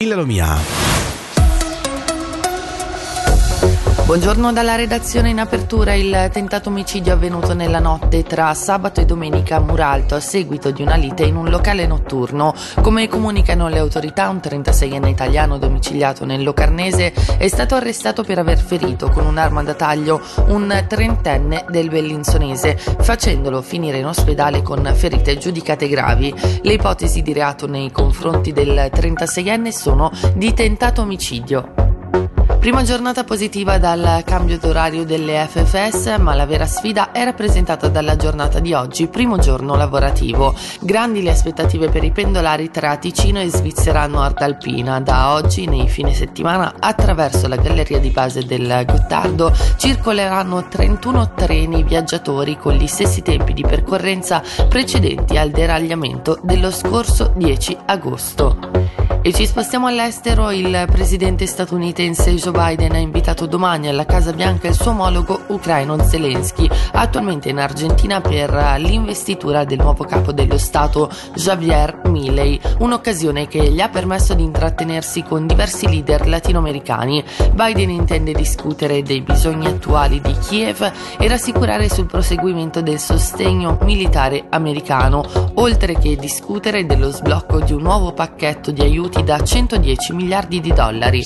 Ilha Lumiar. Buongiorno dalla redazione in apertura. Il tentato omicidio avvenuto nella notte tra sabato e domenica a Muralto a seguito di una lite in un locale notturno. Come comunicano le autorità, un 36enne italiano domiciliato nel Locarnese è stato arrestato per aver ferito con un'arma da taglio un trentenne del Bellinsonese, facendolo finire in ospedale con ferite giudicate gravi. Le ipotesi di reato nei confronti del 36enne sono di tentato omicidio. Prima giornata positiva dal cambio d'orario delle FFS, ma la vera sfida è rappresentata dalla giornata di oggi, primo giorno lavorativo. Grandi le aspettative per i pendolari tra Ticino e Svizzera Nord Alpina. Da oggi, nei fine settimana, attraverso la galleria di base del Gottardo, circoleranno 31 treni viaggiatori con gli stessi tempi di percorrenza precedenti al deragliamento dello scorso 10 agosto. E ci spostiamo all'estero, il presidente statunitense Joe Biden ha invitato domani alla Casa Bianca il suo omologo ucraino Zelensky, attualmente in Argentina per l'investitura del nuovo capo dello Stato Javier Milei, un'occasione che gli ha permesso di intrattenersi con diversi leader latinoamericani. Biden intende discutere dei bisogni attuali di Kiev e rassicurare sul proseguimento del sostegno militare americano, oltre che discutere dello sblocco di un nuovo pacchetto di aiuti da 110 miliardi di dollari.